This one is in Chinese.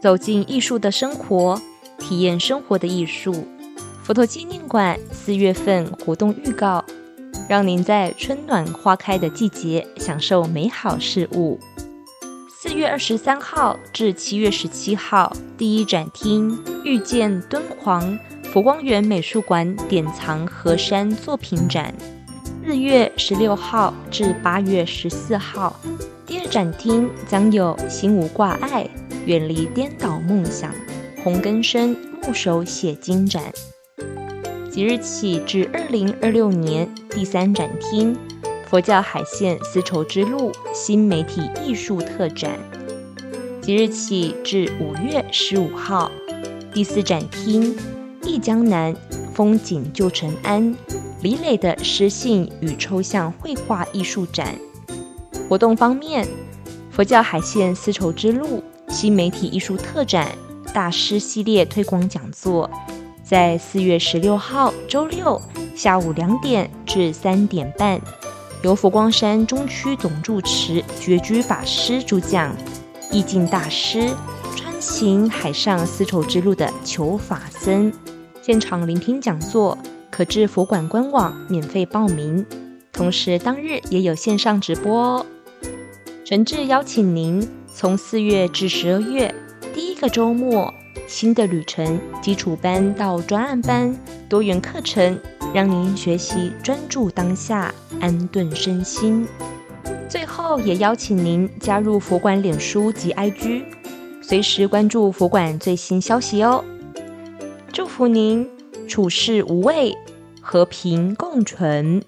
走进艺术的生活，体验生活的艺术。佛陀纪念馆四月份活动预告，让您在春暖花开的季节享受美好事物。四月二十三号至七月十七号，第一展厅遇见敦煌佛光园美术馆典藏河山作品展。四月十六号至八月十四号，第二展厅将有心无挂碍。远离颠倒梦想，红根深木手写经展，即日起至二零二六年第三展厅佛教海线丝绸之路新媒体艺术特展，即日起至五月十五号第四展厅忆江南风景旧承安李磊的诗性与抽象绘画艺术展。活动方面，佛教海线丝绸之路。新媒体艺术特展大师系列推广讲座，在四月十六号周六下午两点至三点半，由佛光山中区总住持觉居法师主讲，意境大师穿行海上丝绸之路的求法僧，现场聆听讲座，可至佛馆官网免费报名，同时当日也有线上直播哦。诚挚邀请您。从四月至十二月，第一个周末，新的旅程，基础班到专案班，多元课程，让您学习专注当下，安顿身心。最后，也邀请您加入佛馆脸书及 IG，随时关注佛馆最新消息哦。祝福您处事无畏，和平共存。